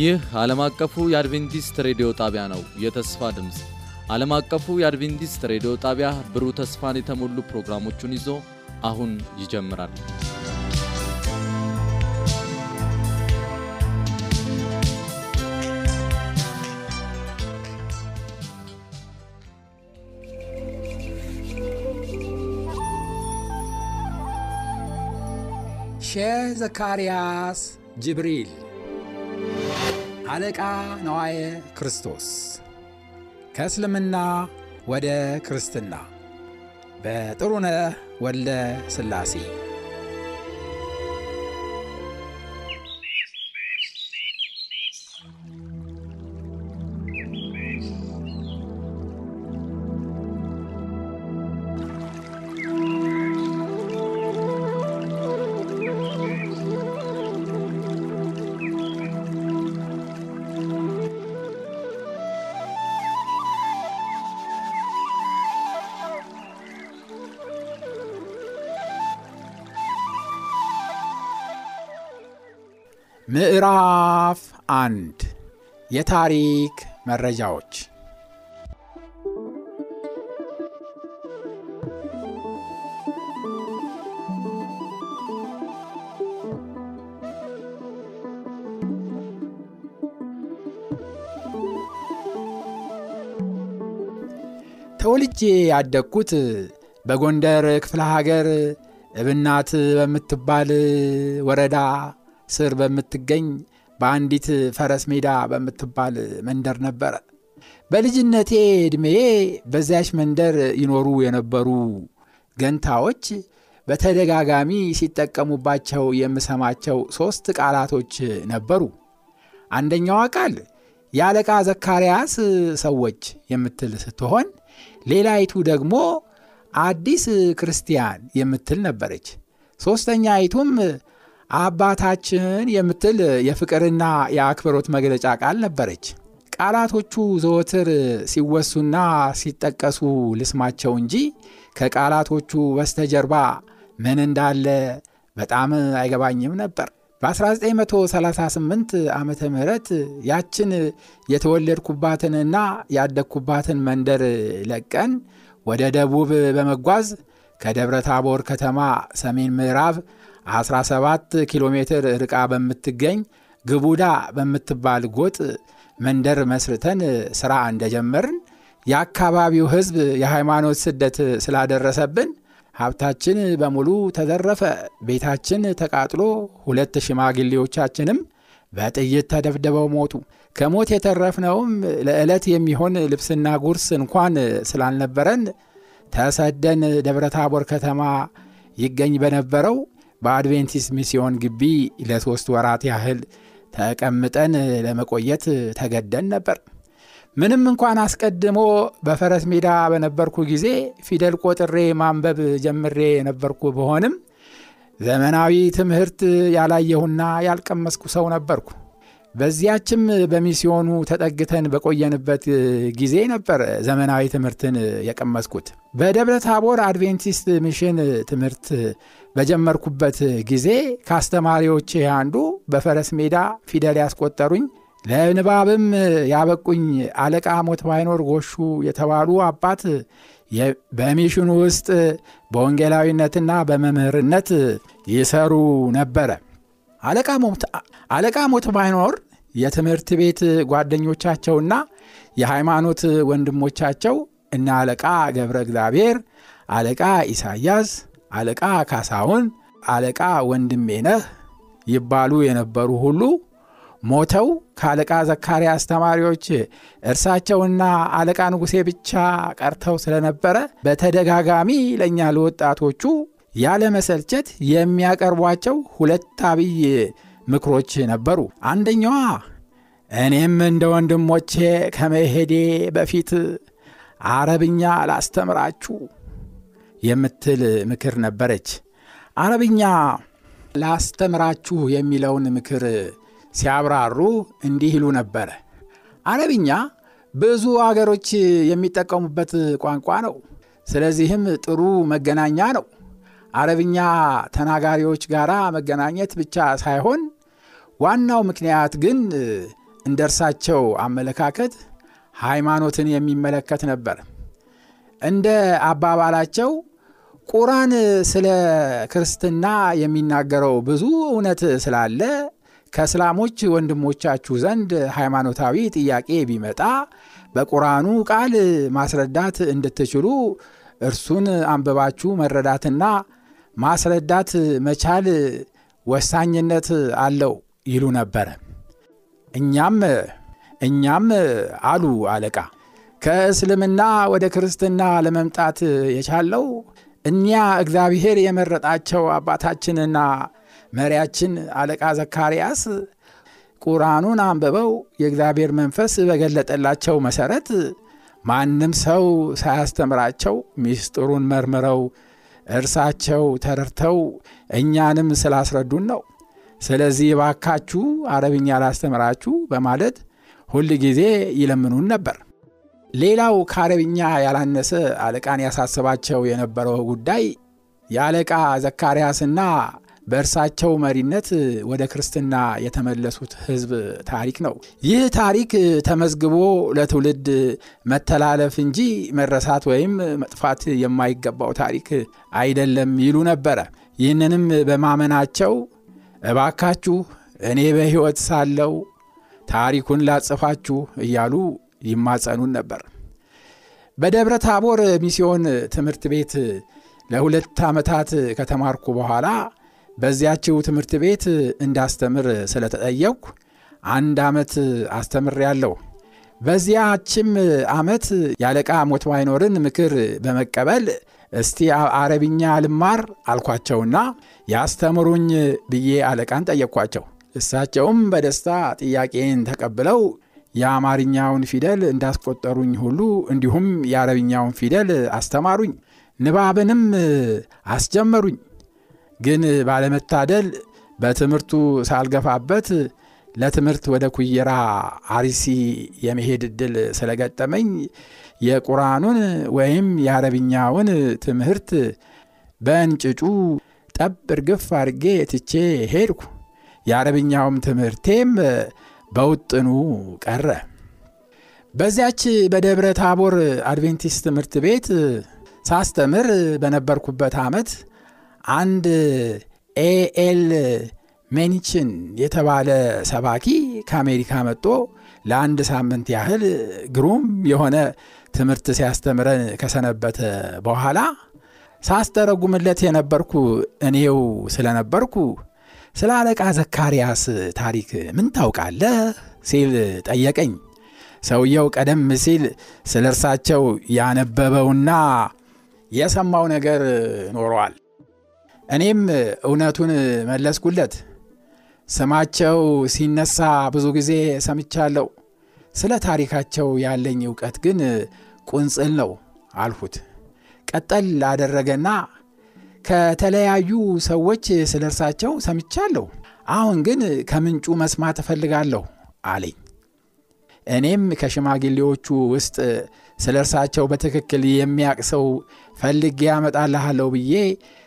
ይህ ዓለም አቀፉ የአድቬንቲስት ሬዲዮ ጣቢያ ነው። የተስፋ ድምፅ ዓለም አቀፉ የአድቬንቲስት ሬዲዮ ጣቢያ ብሩህ ተስፋን የተሞሉ ፕሮግራሞቹን ይዞ አሁን ይጀምራል። ሼህ ዘካርያስ ጅብሪል አለቃ ነዋየ ክርስቶስ። ከእስልምና ወደ ክርስትና። በጥሩነህ ወልደ ሥላሴ አንድ የታሪክ መረጃዎች። ተወልጄ ያደግኩት በጎንደር ክፍለ ሀገር እብናት በምትባል ወረዳ ስር በምትገኝ በአንዲት ፈረስ ሜዳ በምትባል መንደር ነበረ። በልጅነቴ ዕድሜዬ በዚያች መንደር ይኖሩ የነበሩ ገንታዎች በተደጋጋሚ ሲጠቀሙባቸው የምሰማቸው ሦስት ቃላቶች ነበሩ። አንደኛዋ ቃል የአለቃ ዘካርያስ ሰዎች የምትል ስትሆን፣ ሌላይቱ ደግሞ አዲስ ክርስቲያን የምትል ነበረች። ሦስተኛይቱም አባታችን የምትል የፍቅርና የአክብሮት መግለጫ ቃል ነበረች። ቃላቶቹ ዘወትር ሲወሱና ሲጠቀሱ ልስማቸው እንጂ ከቃላቶቹ በስተጀርባ ምን እንዳለ በጣም አይገባኝም ነበር። በ1938 ዓመተ ምህረት ያችን የተወለድኩባትንና ያደግኩባትን መንደር ለቀን ወደ ደቡብ በመጓዝ ከደብረ ታቦር ከተማ ሰሜን ምዕራብ 17 ኪሎ ሜትር ርቃ በምትገኝ ግቡዳ በምትባል ጎጥ መንደር መስርተን ሥራ እንደጀመርን የአካባቢው ሕዝብ የሃይማኖት ስደት ስላደረሰብን ሀብታችን በሙሉ ተዘረፈ። ቤታችን ተቃጥሎ ሁለት ሽማግሌዎቻችንም በጥይት ተደብድበው ሞቱ። ከሞት የተረፍነውም ለዕለት የሚሆን ልብስና ጉርስ እንኳን ስላልነበረን ተሰደን ደብረታቦር ከተማ ይገኝ በነበረው በአድቬንቲስት ሚስዮን ግቢ ለሦስት ወራት ያህል ተቀምጠን ለመቆየት ተገደን ነበር። ምንም እንኳን አስቀድሞ በፈረስ ሜዳ በነበርኩ ጊዜ ፊደል ቆጥሬ ማንበብ ጀምሬ የነበርኩ ብሆንም ዘመናዊ ትምህርት ያላየሁና ያልቀመስኩ ሰው ነበርኩ። በዚያችም በሚስዮኑ ተጠግተን በቆየንበት ጊዜ ነበር ዘመናዊ ትምህርትን የቀመስኩት። በደብረ ታቦር አድቬንቲስት ሚሽን ትምህርት በጀመርኩበት ጊዜ ከአስተማሪዎቼ አንዱ በፈረስ ሜዳ ፊደል ያስቆጠሩኝ ለንባብም ያበቁኝ አለቃ ሞት ባይኖር ጎሹ የተባሉ አባት በሚሽኑ ውስጥ በወንጌላዊነትና በመምህርነት ይሰሩ ነበረ። አለቃ ሞት ባይኖር የትምህርት ቤት ጓደኞቻቸውና የሃይማኖት ወንድሞቻቸው እነ አለቃ ገብረ እግዚአብሔር፣ አለቃ ኢሳያስ፣ አለቃ ካሳሁን፣ አለቃ ወንድሜነህ ይባሉ የነበሩ ሁሉ ሞተው ከአለቃ ዘካርያስ ተማሪዎች እርሳቸውና አለቃ ንጉሴ ብቻ ቀርተው ስለነበረ በተደጋጋሚ ለእኛ ለወጣቶቹ ያለ መሰልቸት የሚያቀርቧቸው ሁለት አብይ ምክሮች ነበሩ። አንደኛዋ እኔም እንደ ወንድሞቼ ከመሄዴ በፊት አረብኛ ላስተምራችሁ የምትል ምክር ነበረች። አረብኛ ላስተምራችሁ የሚለውን ምክር ሲያብራሩ እንዲህ ይሉ ነበረ። አረብኛ ብዙ አገሮች የሚጠቀሙበት ቋንቋ ነው። ስለዚህም ጥሩ መገናኛ ነው። አረብኛ ተናጋሪዎች ጋር መገናኘት ብቻ ሳይሆን ዋናው ምክንያት ግን እንደ እርሳቸው አመለካከት ሃይማኖትን የሚመለከት ነበር። እንደ አባባላቸው ቁራን ስለ ክርስትና የሚናገረው ብዙ እውነት ስላለ ከእስላሞች ወንድሞቻችሁ ዘንድ ሃይማኖታዊ ጥያቄ ቢመጣ በቁርአኑ ቃል ማስረዳት እንድትችሉ እርሱን አንብባችሁ መረዳትና ማስረዳት መቻል ወሳኝነት አለው ይሉ ነበረ። እኛም እኛም አሉ አለቃ ከእስልምና ወደ ክርስትና ለመምጣት የቻለው እኒያ እግዚአብሔር የመረጣቸው አባታችንና መሪያችን አለቃ ዘካርያስ ቁርአኑን አንብበው የእግዚአብሔር መንፈስ በገለጠላቸው መሠረት ማንም ሰው ሳያስተምራቸው ሚስጥሩን መርምረው እርሳቸው ተረድተው እኛንም ስላስረዱን ነው። ስለዚህ ባካችሁ አረብኛ ላስተምራችሁ በማለት ሁል ጊዜ ይለምኑን ነበር። ሌላው ከአረብኛ ያላነሰ አለቃን ያሳስባቸው የነበረው ጉዳይ የአለቃ ዘካርያስና በእርሳቸው መሪነት ወደ ክርስትና የተመለሱት ሕዝብ ታሪክ ነው። ይህ ታሪክ ተመዝግቦ ለትውልድ መተላለፍ እንጂ መረሳት ወይም መጥፋት የማይገባው ታሪክ አይደለም ይሉ ነበረ። ይህንንም በማመናቸው እባካችሁ እኔ በሕይወት ሳለው ታሪኩን ላጽፋችሁ እያሉ ይማጸኑን ነበር። በደብረ ታቦር ሚስዮን ትምህርት ቤት ለሁለት ዓመታት ከተማርኩ በኋላ በዚያችው ትምህርት ቤት እንዳስተምር ስለተጠየቅኩ አንድ ዓመት አስተምሬያለሁ። በዚያችም ዓመት የአለቃ ሞት ባይኖርን ምክር በመቀበል እስቲ አረብኛ ልማር አልኳቸውና ያስተምሩኝ ብዬ አለቃን ጠየቅኳቸው። እሳቸውም በደስታ ጥያቄን ተቀብለው የአማርኛውን ፊደል እንዳስቆጠሩኝ ሁሉ እንዲሁም የአረብኛውን ፊደል አስተማሩኝ፣ ንባብንም አስጀመሩኝ። ግን ባለመታደል በትምህርቱ ሳልገፋበት ለትምህርት ወደ ኩየራ አርሲ የመሄድ ዕድል ስለገጠመኝ የቁርአኑን ወይም የአረብኛውን ትምህርት በእንጭጩ ጠብ እርግፍ አድርጌ ትቼ ሄድኩ። የአረብኛውም ትምህርቴም በውጥኑ ቀረ። በዚያች በደብረ ታቦር አድቬንቲስት ትምህርት ቤት ሳስተምር በነበርኩበት ዓመት አንድ ኤኤል ሜኒችን የተባለ ሰባኪ ከአሜሪካ መጥቶ ለአንድ ሳምንት ያህል ግሩም የሆነ ትምህርት ሲያስተምረን ከሰነበተ በኋላ ሳስተረጉምለት የነበርኩ እኔው ስለነበርኩ ስለ አለቃ ዘካርያስ ታሪክ ምን ታውቃለህ ሲል ጠየቀኝ። ሰውየው ቀደም ሲል ስለ እርሳቸው ያነበበውና የሰማው ነገር ኖረዋል። እኔም እውነቱን መለስኩለት። ስማቸው ሲነሳ ብዙ ጊዜ ሰምቻለሁ። ስለ ታሪካቸው ያለኝ እውቀት ግን ቁንጽል ነው አልሁት። ቀጠል አደረገና ከተለያዩ ሰዎች ስለ እርሳቸው ሰምቻለሁ፣ አሁን ግን ከምንጩ መስማት እፈልጋለሁ አለኝ። እኔም ከሽማግሌዎቹ ውስጥ ስለ እርሳቸው በትክክል የሚያቅ ሰው ፈልጌ ያመጣልሃለሁ ብዬ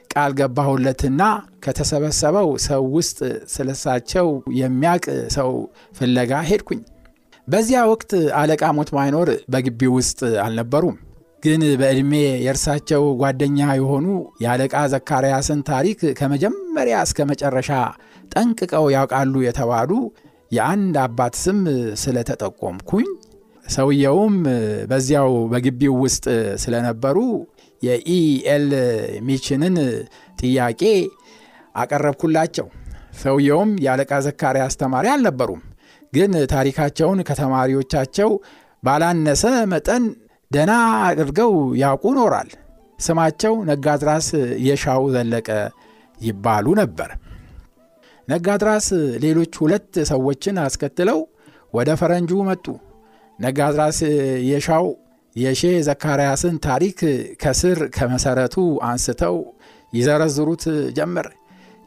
ቃል ገባሁለትና ከተሰበሰበው ሰው ውስጥ ስለ እርሳቸው የሚያቅ ሰው ፍለጋ ሄድኩኝ። በዚያ ወቅት አለቃ ሞት ማይኖር በግቢው ውስጥ አልነበሩም። ግን በዕድሜ የእርሳቸው ጓደኛ የሆኑ የአለቃ ዘካርያስን ታሪክ ከመጀመሪያ እስከ መጨረሻ ጠንቅቀው ያውቃሉ የተባሉ የአንድ አባት ስም ስለተጠቆምኩኝ ሰውየውም በዚያው በግቢው ውስጥ ስለነበሩ የኢኤል ሚችንን ጥያቄ አቀረብኩላቸው። ሰውየውም የአለቃ ዘካርያስ ተማሪ አልነበሩም። ግን ታሪካቸውን ከተማሪዎቻቸው ባላነሰ መጠን ደና አድርገው ያውቁ ኖራል። ስማቸው ነጋድራስ የሻው ዘለቀ ይባሉ ነበር። ነጋድራስ ሌሎች ሁለት ሰዎችን አስከትለው ወደ ፈረንጁ መጡ። ነጋድራስ የሻው የሼ ዘካርያስን ታሪክ ከስር ከመሰረቱ አንስተው ይዘረዝሩት ጀመር።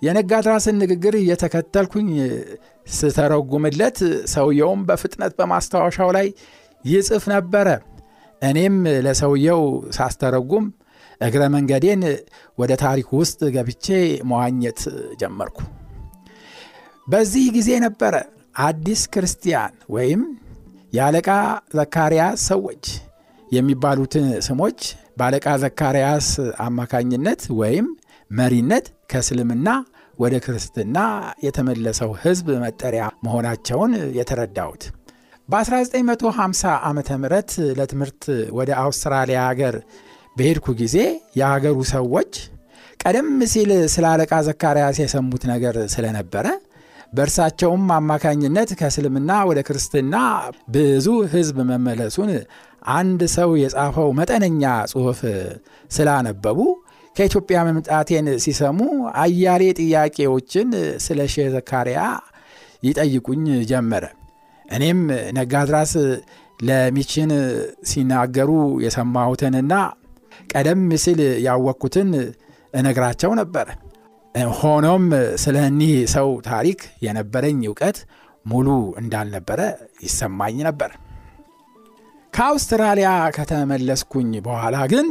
የነጋድራስን ንግግር እየተከተልኩኝ ስተረጉምለት ሰውየውም በፍጥነት በማስታወሻው ላይ ይጽፍ ነበረ። እኔም ለሰውየው ሳስተረጉም እግረ መንገዴን ወደ ታሪክ ውስጥ ገብቼ መዋኘት ጀመርኩ። በዚህ ጊዜ ነበረ አዲስ ክርስቲያን ወይም የአለቃ ዘካርያስ ሰዎች የሚባሉትን ስሞች በአለቃ ዘካርያስ አማካኝነት ወይም መሪነት ከእስልምና ወደ ክርስትና የተመለሰው ሕዝብ መጠሪያ መሆናቸውን የተረዳሁት በ1950 ዓ ም ለትምህርት ወደ አውስትራሊያ ሀገር በሄድኩ ጊዜ የሀገሩ ሰዎች ቀደም ሲል ስለ አለቃ ዘካርያስ የሰሙት ነገር ስለነበረ በእርሳቸውም አማካኝነት ከእስልምና ወደ ክርስትና ብዙ ሕዝብ መመለሱን አንድ ሰው የጻፈው መጠነኛ ጽሑፍ ስላነበቡ ከኢትዮጵያ መምጣቴን ሲሰሙ አያሌ ጥያቄዎችን ስለ ሼህ ዘካርያ ይጠይቁኝ ጀመረ። እኔም ነጋድራስ ለሚችን ሲናገሩ የሰማሁትንና ቀደም ሲል ያወቅኩትን እነግራቸው ነበር። ሆኖም ስለ እኒህ ሰው ታሪክ የነበረኝ እውቀት ሙሉ እንዳልነበረ ይሰማኝ ነበር። ከአውስትራሊያ ከተመለስኩኝ በኋላ ግን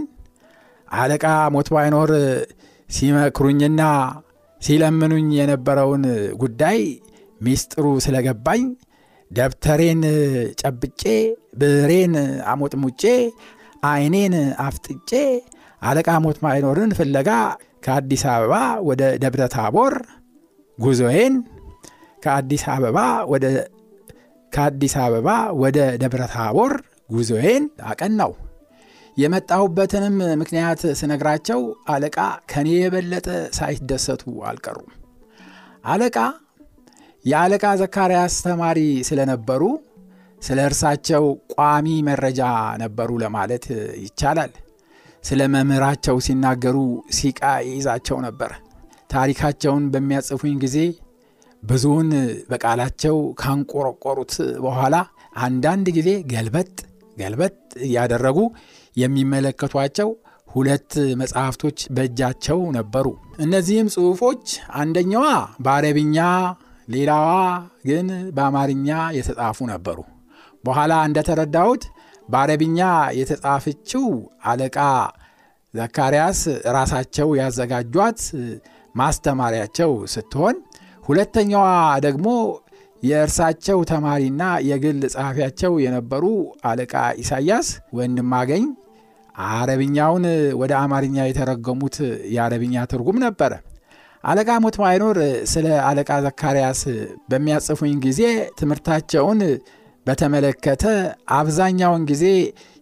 አለቃ ሞት ባይኖር ሲመክሩኝና ሲለምኑኝ የነበረውን ጉዳይ ሚስጥሩ ስለገባኝ ደብተሬን ጨብጬ ብሬን አሞጥሙጬ ዓይኔን አፍጥጬ አለቃ ሞት ባይኖርን ፍለጋ ከአዲስ አበባ ወደ ደብረ ታቦር ጉዞዬን ከአዲስ አበባ ወደ ከአዲስ አበባ ወደ ደብረ ታቦር ጉዞዬን አቀናው። የመጣሁበትንም ምክንያት ስነግራቸው አለቃ ከኔ የበለጠ ሳይደሰቱ አልቀሩም። አለቃ የአለቃ ዘካርያስ ተማሪ ስለነበሩ ስለ እርሳቸው ቋሚ መረጃ ነበሩ ለማለት ይቻላል። ስለ መምህራቸው ሲናገሩ ሲቃ ይይዛቸው ነበር። ታሪካቸውን በሚያጽፉኝ ጊዜ ብዙውን በቃላቸው ካንቆረቆሩት በኋላ አንዳንድ ጊዜ ገልበጥ ገልበጥ እያደረጉ የሚመለከቷቸው ሁለት መጽሐፍቶች በእጃቸው ነበሩ። እነዚህም ጽሑፎች አንደኛዋ በአረብኛ ሌላዋ ግን በአማርኛ የተጻፉ ነበሩ። በኋላ እንደተረዳሁት በአረብኛ የተጻፈችው አለቃ ዘካርያስ ራሳቸው ያዘጋጇት ማስተማሪያቸው ስትሆን ሁለተኛዋ ደግሞ የእርሳቸው ተማሪና የግል ጸሐፊያቸው የነበሩ አለቃ ኢሳያስ ወንድማገኝ አረብኛውን ወደ አማርኛ የተረገሙት የአረብኛ ትርጉም ነበረ። አለቃ ሞት ባይኖር ስለ አለቃ ዘካርያስ በሚያጽፉኝ ጊዜ ትምህርታቸውን በተመለከተ አብዛኛውን ጊዜ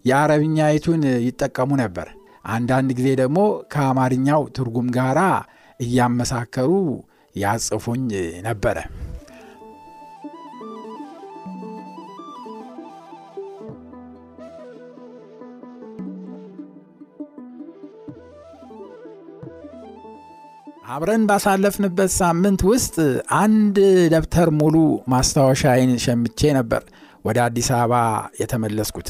የአረብኛይቱን ይጠቀሙ ነበር። አንዳንድ ጊዜ ደግሞ ከአማርኛው ትርጉም ጋር እያመሳከሩ ያጽፉኝ ነበረ። አብረን ባሳለፍንበት ሳምንት ውስጥ አንድ ደብተር ሙሉ ማስታወሻዬን ሸምቼ ነበር ወደ አዲስ አበባ የተመለስኩት።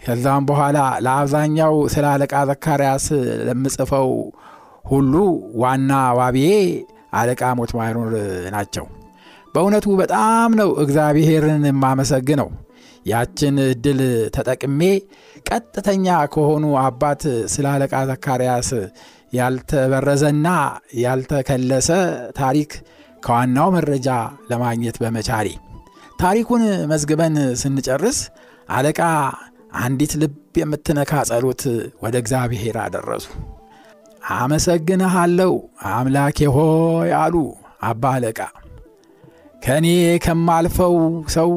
ከዛም በኋላ ለአብዛኛው ስለ አለቃ ዘካርያስ ለምጽፈው ሁሉ ዋና ዋቢዬ አለቃ ሞት ባይኖር ናቸው። በእውነቱ በጣም ነው እግዚአብሔርን የማመሰግነው። ያችን እድል ተጠቅሜ ቀጥተኛ ከሆኑ አባት ስለ አለቃ ዘካርያስ ያልተበረዘና ያልተከለሰ ታሪክ ከዋናው መረጃ ለማግኘት በመቻሌ ታሪኩን መዝግበን ስንጨርስ አለቃ አንዲት ልብ የምትነካ ጸሎት ወደ እግዚአብሔር አደረሱ። አመሰግንሃለሁ አምላኬ ሆይ አሉ አባ አለቃ። ከእኔ ከማልፈው ሰው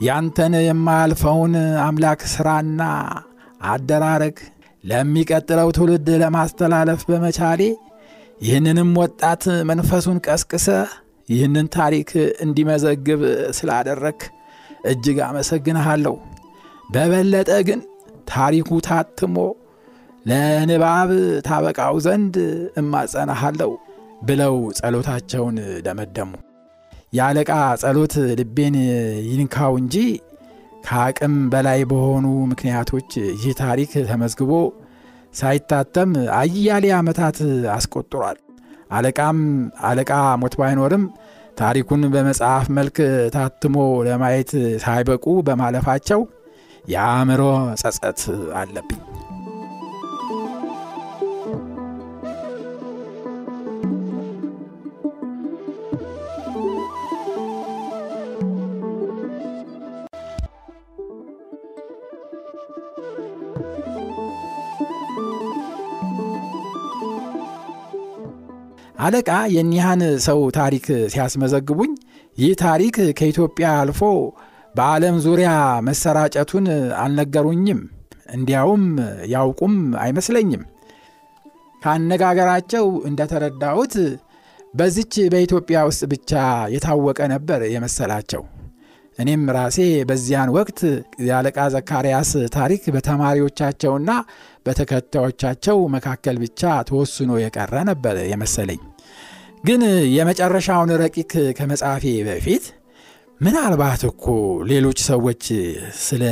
ያንተን የማያልፈውን አምላክ ሥራና አደራረግ ለሚቀጥለው ትውልድ ለማስተላለፍ በመቻሌ ይህንንም ወጣት መንፈሱን ቀስቅሰ ይህንን ታሪክ እንዲመዘግብ ስላደረግ እጅግ አመሰግንሃለሁ። በበለጠ ግን ታሪኩ ታትሞ ለንባብ ታበቃው ዘንድ እማጸናሃለሁ ብለው ጸሎታቸውን ደመደሙ። የአለቃ ጸሎት ልቤን ይንካው እንጂ ከአቅም በላይ በሆኑ ምክንያቶች ይህ ታሪክ ተመዝግቦ ሳይታተም አያሌ ዓመታት አስቆጥሯል። አለቃም አለቃ ሞት ባይኖርም ታሪኩን በመጽሐፍ መልክ ታትሞ ለማየት ሳይበቁ በማለፋቸው የአእምሮ ጸጸት አለብኝ። አለቃ የኒያን ሰው ታሪክ ሲያስመዘግቡኝ ይህ ታሪክ ከኢትዮጵያ አልፎ በዓለም ዙሪያ መሰራጨቱን አልነገሩኝም። እንዲያውም ያውቁም አይመስለኝም። ከአነጋገራቸው እንደተረዳሁት በዚች በኢትዮጵያ ውስጥ ብቻ የታወቀ ነበር የመሰላቸው። እኔም ራሴ በዚያን ወቅት የአለቃ ዘካርያስ ታሪክ በተማሪዎቻቸውና በተከታዮቻቸው መካከል ብቻ ተወስኖ የቀረ ነበር የመሰለኝ። ግን የመጨረሻውን ረቂቅ ከመጻፌ በፊት ምናልባት እኮ ሌሎች ሰዎች ስለ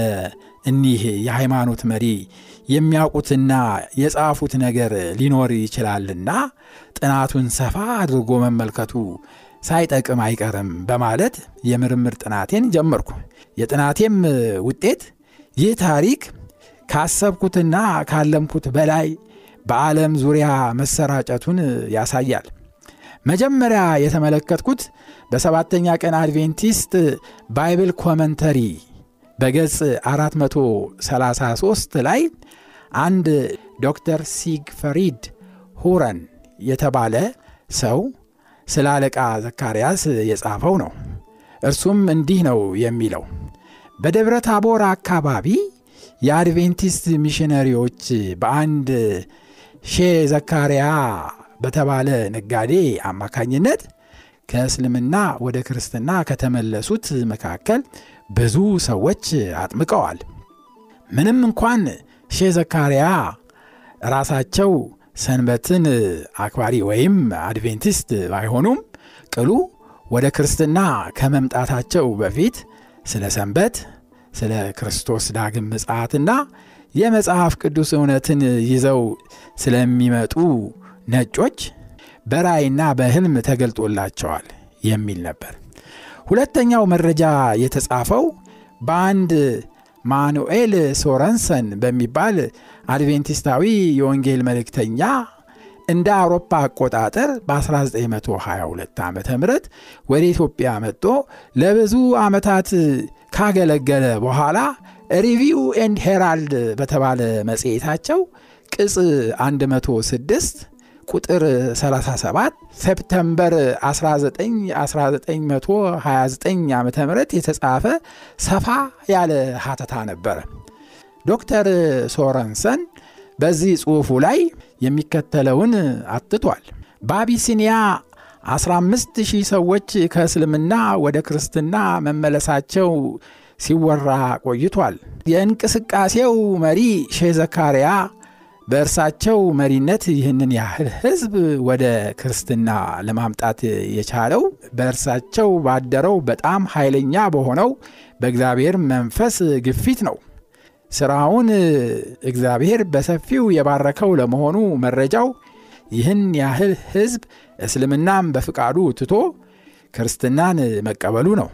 እኒህ የሃይማኖት መሪ የሚያውቁትና የጻፉት ነገር ሊኖር ይችላልና ጥናቱን ሰፋ አድርጎ መመልከቱ ሳይጠቅም አይቀርም በማለት የምርምር ጥናቴን ጀመርኩ። የጥናቴም ውጤት ይህ ታሪክ ካሰብኩትና ካለምኩት በላይ በዓለም ዙሪያ መሰራጨቱን ያሳያል። መጀመሪያ የተመለከትኩት በሰባተኛ ቀን አድቬንቲስት Bible Commentary በገጽ 433 ላይ አንድ ዶክተር ሲግፈሪድ ሆርን የተባለ ሰው ስለ አለቃ ዘካርያስ የጻፈው ነው። እርሱም እንዲህ ነው የሚለው በደብረ ታቦር አካባቢ የአድቬንቲስት ሚሽነሪዎች በአንድ ሼ ዘካርያ በተባለ ነጋዴ አማካኝነት ከእስልምና ወደ ክርስትና ከተመለሱት መካከል ብዙ ሰዎች አጥምቀዋል። ምንም እንኳን ሼ ዘካርያ ራሳቸው ሰንበትን አክባሪ ወይም አድቬንቲስት ባይሆኑም ቅሉ ወደ ክርስትና ከመምጣታቸው በፊት ስለ ሰንበት፣ ስለ ክርስቶስ ዳግም ምጽአትና የመጽሐፍ ቅዱስ እውነትን ይዘው ስለሚመጡ ነጮች በራእይና በሕልም ተገልጦላቸዋል የሚል ነበር። ሁለተኛው መረጃ የተጻፈው በአንድ ማኑኤል ሶረንሰን በሚባል አድቬንቲስታዊ የወንጌል መልእክተኛ እንደ አውሮፓ አቆጣጠር በ1922 ዓ ም ወደ ኢትዮጵያ መጥቶ ለብዙ ዓመታት ካገለገለ በኋላ Review and Herald በተባለ መጽሔታቸው ቅጽ 106 ቁጥር 37 September 19 1929 ዓ ም የተጻፈ ሰፋ ያለ ሀተታ ነበረ። ዶክተር ሶረንሰን በዚህ ጽሑፉ ላይ የሚከተለውን አትቷል። በአቢሲኒያ 15 ሺህ ሰዎች ከእስልምና ወደ ክርስትና መመለሳቸው ሲወራ ቆይቷል። የእንቅስቃሴው መሪ ሼህ ዘካርያ በእርሳቸው መሪነት ይህንን ያህል ሕዝብ ወደ ክርስትና ለማምጣት የቻለው በእርሳቸው ባደረው በጣም ኃይለኛ በሆነው በእግዚአብሔር መንፈስ ግፊት ነው። ሥራውን እግዚአብሔር በሰፊው የባረከው ለመሆኑ መረጃው ይህን ያህል ሕዝብ እስልምናም በፍቃዱ ትቶ ክርስትናን መቀበሉ ነው።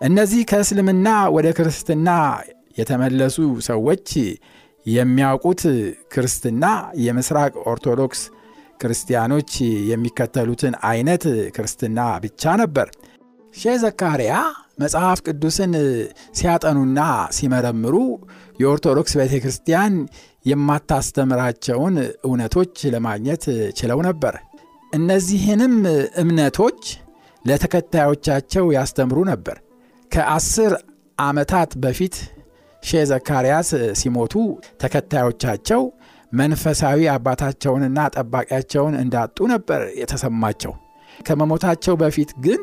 እነዚህ ከእስልምና ወደ ክርስትና የተመለሱ ሰዎች የሚያውቁት ክርስትና የምስራቅ ኦርቶዶክስ ክርስቲያኖች የሚከተሉትን አይነት ክርስትና ብቻ ነበር። ሼህ ዘካርያ መጽሐፍ ቅዱስን ሲያጠኑና ሲመረምሩ የኦርቶዶክስ ቤተ ክርስቲያን የማታስተምራቸውን እውነቶች ለማግኘት ችለው ነበር። እነዚህንም እምነቶች ለተከታዮቻቸው ያስተምሩ ነበር። ከአስር ዓመታት በፊት ሼህ ዘካርያስ ሲሞቱ ተከታዮቻቸው መንፈሳዊ አባታቸውንና ጠባቂያቸውን እንዳጡ ነበር የተሰማቸው። ከመሞታቸው በፊት ግን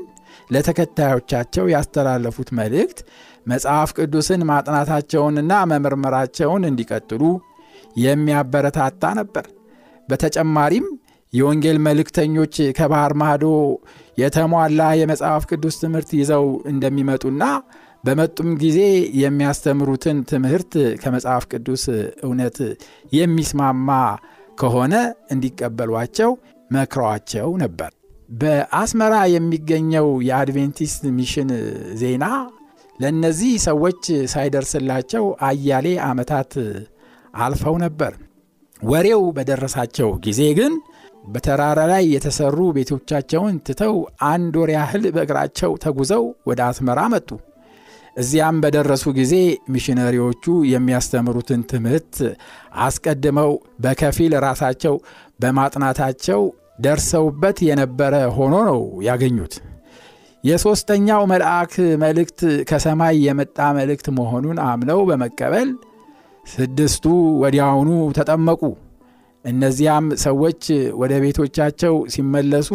ለተከታዮቻቸው ያስተላለፉት መልእክት መጽሐፍ ቅዱስን ማጥናታቸውንና መመርመራቸውን እንዲቀጥሉ የሚያበረታታ ነበር። በተጨማሪም የወንጌል መልእክተኞች ከባህር ማዶ የተሟላ የመጽሐፍ ቅዱስ ትምህርት ይዘው እንደሚመጡና በመጡም ጊዜ የሚያስተምሩትን ትምህርት ከመጽሐፍ ቅዱስ እውነት የሚስማማ ከሆነ እንዲቀበሏቸው መክረዋቸው ነበር። በአስመራ የሚገኘው የአድቬንቲስት ሚሽን ዜና ለእነዚህ ሰዎች ሳይደርስላቸው አያሌ ዓመታት አልፈው ነበር። ወሬው በደረሳቸው ጊዜ ግን በተራራ ላይ የተሰሩ ቤቶቻቸውን ትተው አንድ ወር ያህል በእግራቸው ተጉዘው ወደ አስመራ መጡ። እዚያም በደረሱ ጊዜ ሚሽነሪዎቹ የሚያስተምሩትን ትምህርት አስቀድመው በከፊል ራሳቸው በማጥናታቸው ደርሰውበት የነበረ ሆኖ ነው ያገኙት። የሦስተኛው መልአክ መልእክት ከሰማይ የመጣ መልእክት መሆኑን አምነው በመቀበል ስድስቱ ወዲያውኑ ተጠመቁ። እነዚያም ሰዎች ወደ ቤቶቻቸው ሲመለሱ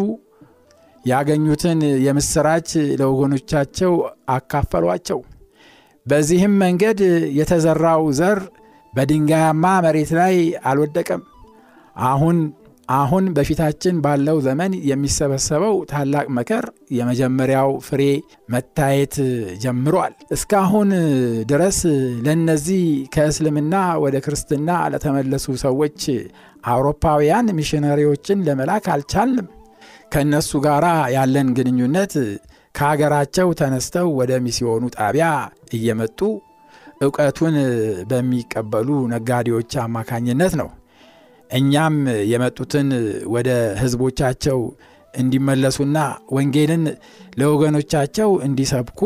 ያገኙትን የምሥራች ለወገኖቻቸው አካፈሏቸው። በዚህም መንገድ የተዘራው ዘር በድንጋያማ መሬት ላይ አልወደቀም። አሁን አሁን በፊታችን ባለው ዘመን የሚሰበሰበው ታላቅ መከር የመጀመሪያው ፍሬ መታየት ጀምሯል። እስካሁን ድረስ ለነዚህ ከእስልምና ወደ ክርስትና ለተመለሱ ሰዎች አውሮፓውያን ሚሽነሪዎችን ለመላክ አልቻልንም። ከእነሱ ጋር ያለን ግንኙነት ከሀገራቸው ተነስተው ወደ ሚስዮኑ ጣቢያ እየመጡ እውቀቱን በሚቀበሉ ነጋዴዎች አማካኝነት ነው። እኛም የመጡትን ወደ ሕዝቦቻቸው እንዲመለሱና ወንጌልን ለወገኖቻቸው እንዲሰብኩ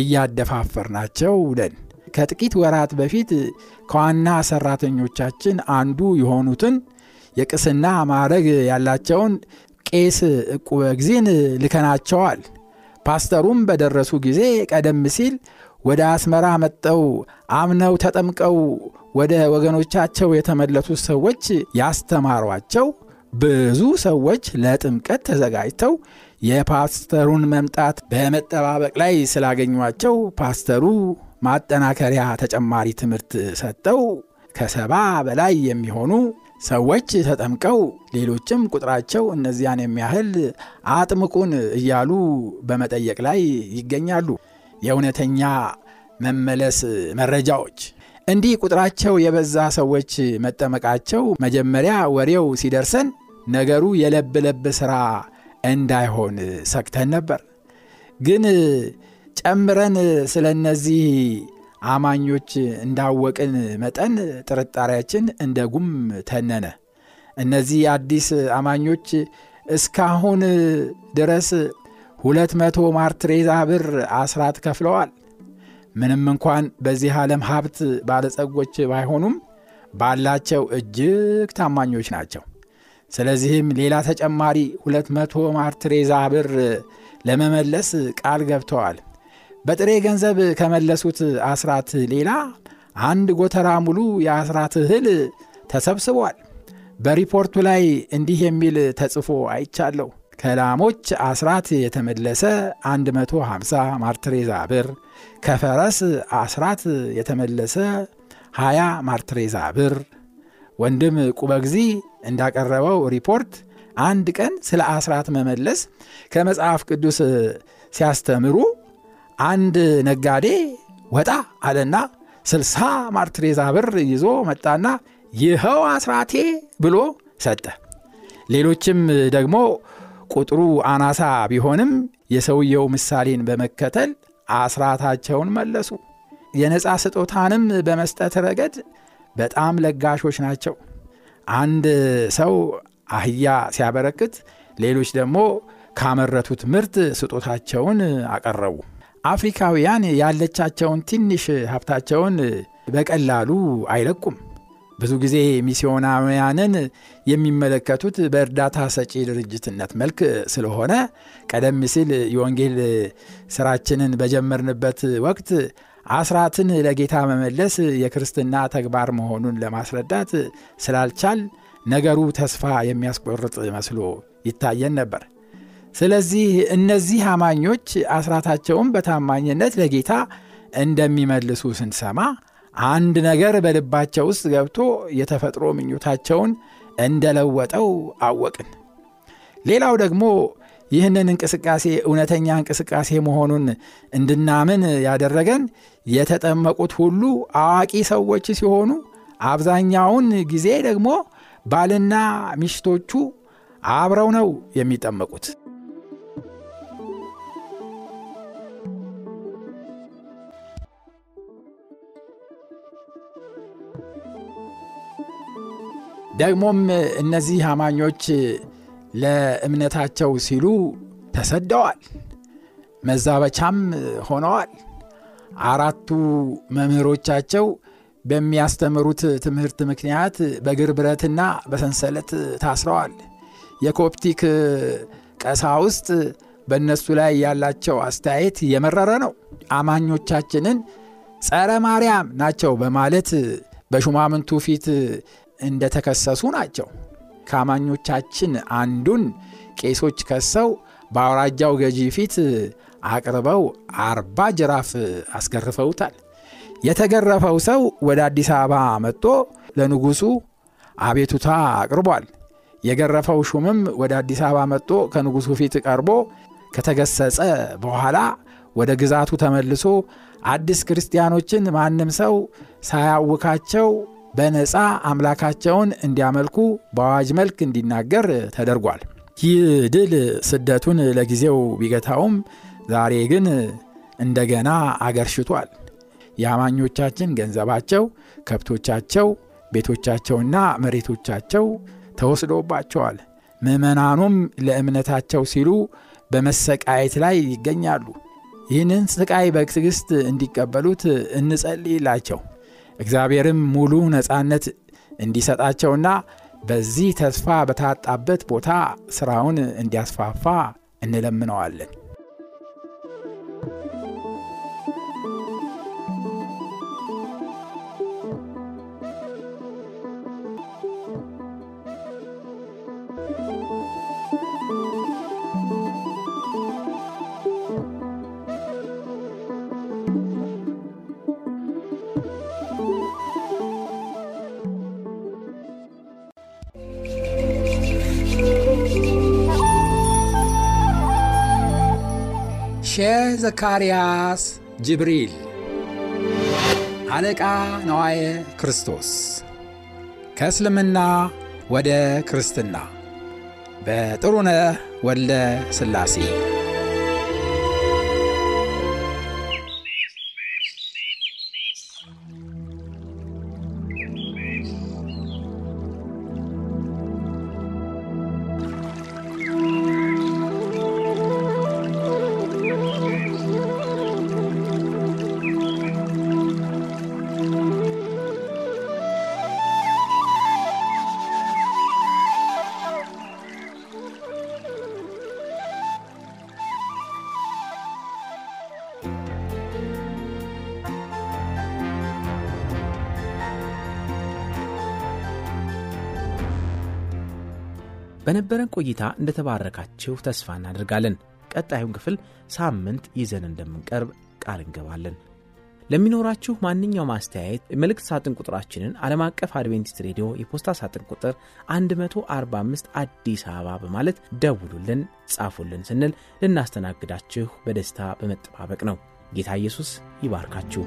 እያደፋፈርናቸው ነን። ከጥቂት ወራት በፊት ከዋና ሰራተኞቻችን አንዱ የሆኑትን የቅስና ማዕረግ ያላቸውን ቄስ ዕቁበ ጊዜን ልከናቸዋል። ፓስተሩም በደረሱ ጊዜ ቀደም ሲል ወደ አስመራ መጠው አምነው ተጠምቀው ወደ ወገኖቻቸው የተመለሱት ሰዎች ያስተማሯቸው ብዙ ሰዎች ለጥምቀት ተዘጋጅተው የፓስተሩን መምጣት በመጠባበቅ ላይ ስላገኟቸው ፓስተሩ ማጠናከሪያ ተጨማሪ ትምህርት ሰጠው ከሰባ በላይ የሚሆኑ ሰዎች ተጠምቀው ሌሎችም ቁጥራቸው እነዚያን የሚያህል አጥምቁን እያሉ በመጠየቅ ላይ ይገኛሉ። የእውነተኛ መመለስ መረጃዎች እንዲህ ቁጥራቸው የበዛ ሰዎች መጠመቃቸው መጀመሪያ ወሬው ሲደርሰን ነገሩ የለብ ለብ ሥራ እንዳይሆን ሰግተን ነበር። ግን ጨምረን ስለ እነዚህ አማኞች እንዳወቅን መጠን ጥርጣሬያችን እንደ ጉም ተነነ። እነዚህ አዲስ አማኞች እስካሁን ድረስ ሁለት መቶ ማርትሬዛ ብር አስራት ከፍለዋል። ምንም እንኳን በዚህ ዓለም ሀብት ባለጸጎች ባይሆኑም ባላቸው እጅግ ታማኞች ናቸው። ስለዚህም ሌላ ተጨማሪ ሁለት መቶ ማርትሬዛ ብር ለመመለስ ቃል ገብተዋል። በጥሬ ገንዘብ ከመለሱት አስራት ሌላ አንድ ጎተራ ሙሉ የአስራት እህል ተሰብስቧል። በሪፖርቱ ላይ እንዲህ የሚል ተጽፎ አይቻለሁ። ከላሞች አስራት የተመለሰ 150 ማርትሬዛ ብር፣ ከፈረስ አስራት የተመለሰ 20 ማርትሬዛ ብር። ወንድም ቁበግዚ እንዳቀረበው ሪፖርት አንድ ቀን ስለ አስራት መመለስ ከመጽሐፍ ቅዱስ ሲያስተምሩ አንድ ነጋዴ ወጣ አለና ስልሳ ማርትሬዛ ብር ይዞ መጣና ይኸው አስራቴ ብሎ ሰጠ። ሌሎችም ደግሞ ቁጥሩ አናሳ ቢሆንም የሰውየው ምሳሌን በመከተል አስራታቸውን መለሱ። የነፃ ስጦታንም በመስጠት ረገድ በጣም ለጋሾች ናቸው። አንድ ሰው አህያ ሲያበረክት፣ ሌሎች ደግሞ ካመረቱት ምርት ስጦታቸውን አቀረቡ። አፍሪካውያን ያለቻቸውን ትንሽ ሀብታቸውን በቀላሉ አይለቁም። ብዙ ጊዜ ሚስዮናውያንን የሚመለከቱት በእርዳታ ሰጪ ድርጅትነት መልክ ስለሆነ ቀደም ሲል የወንጌል ስራችንን በጀመርንበት ወቅት አስራትን ለጌታ መመለስ የክርስትና ተግባር መሆኑን ለማስረዳት ስላልቻል ነገሩ ተስፋ የሚያስቆርጥ መስሎ ይታየን ነበር። ስለዚህ እነዚህ አማኞች አስራታቸውን በታማኝነት ለጌታ እንደሚመልሱ ስንሰማ አንድ ነገር በልባቸው ውስጥ ገብቶ የተፈጥሮ ምኞታቸውን እንደለወጠው አወቅን። ሌላው ደግሞ ይህንን እንቅስቃሴ እውነተኛ እንቅስቃሴ መሆኑን እንድናምን ያደረገን የተጠመቁት ሁሉ አዋቂ ሰዎች ሲሆኑ አብዛኛውን ጊዜ ደግሞ ባልና ሚስቶቹ አብረው ነው የሚጠመቁት። ደግሞም እነዚህ አማኞች ለእምነታቸው ሲሉ ተሰደዋል፣ መዛበቻም ሆነዋል። አራቱ መምህሮቻቸው በሚያስተምሩት ትምህርት ምክንያት በእግር ብረትና በሰንሰለት ታስረዋል። የኮፕቲክ ቀሳውስት በእነሱ ላይ ያላቸው አስተያየት የመረረ ነው። አማኞቻችንን ጸረ ማርያም ናቸው በማለት በሹማምንቱ ፊት እንደተከሰሱ ናቸው። ከአማኞቻችን አንዱን ቄሶች ከሰው በአውራጃው ገዢ ፊት አቅርበው አርባ ጅራፍ አስገርፈውታል። የተገረፈው ሰው ወደ አዲስ አበባ መጥቶ ለንጉሡ አቤቱታ አቅርቧል። የገረፈው ሹምም ወደ አዲስ አበባ መጥቶ ከንጉሡ ፊት ቀርቦ ከተገሰጸ በኋላ ወደ ግዛቱ ተመልሶ አዲስ ክርስቲያኖችን ማንም ሰው ሳያውካቸው በነፃ አምላካቸውን እንዲያመልኩ በአዋጅ መልክ እንዲናገር ተደርጓል። ይህ ድል ስደቱን ለጊዜው ቢገታውም ዛሬ ግን እንደገና አገርሽቷል። የአማኞቻችን ገንዘባቸው፣ ከብቶቻቸው፣ ቤቶቻቸውና መሬቶቻቸው ተወስዶባቸዋል። ምዕመናኑም ለእምነታቸው ሲሉ በመሰቃየት ላይ ይገኛሉ። ይህንን ስቃይ በትዕግሥት እንዲቀበሉት እንጸልይላቸው። እግዚአብሔርም ሙሉ ነፃነት እንዲሰጣቸውና በዚህ ተስፋ በታጣበት ቦታ ሥራውን እንዲያስፋፋ እንለምነዋለን። ሼህ ዘካርያስ ጅብሪል። አለቃ ነዋየ ክርስቶስ። ከእስልምና ወደ ክርስትና። በጥሩነህ ወልደ ሥላሴ በነበረን ቆይታ እንደተባረካችሁ ተስፋ እናደርጋለን። ቀጣዩን ክፍል ሳምንት ይዘን እንደምንቀርብ ቃል እንገባለን። ለሚኖራችሁ ማንኛውም አስተያየት መልእክት ሳጥን ቁጥራችንን ዓለም አቀፍ አድቬንቲስት ሬዲዮ የፖስታ ሳጥን ቁጥር 145 አዲስ አበባ በማለት ደውሉልን፣ ጻፉልን ስንል ልናስተናግዳችሁ በደስታ በመጠባበቅ ነው። ጌታ ኢየሱስ ይባርካችሁ።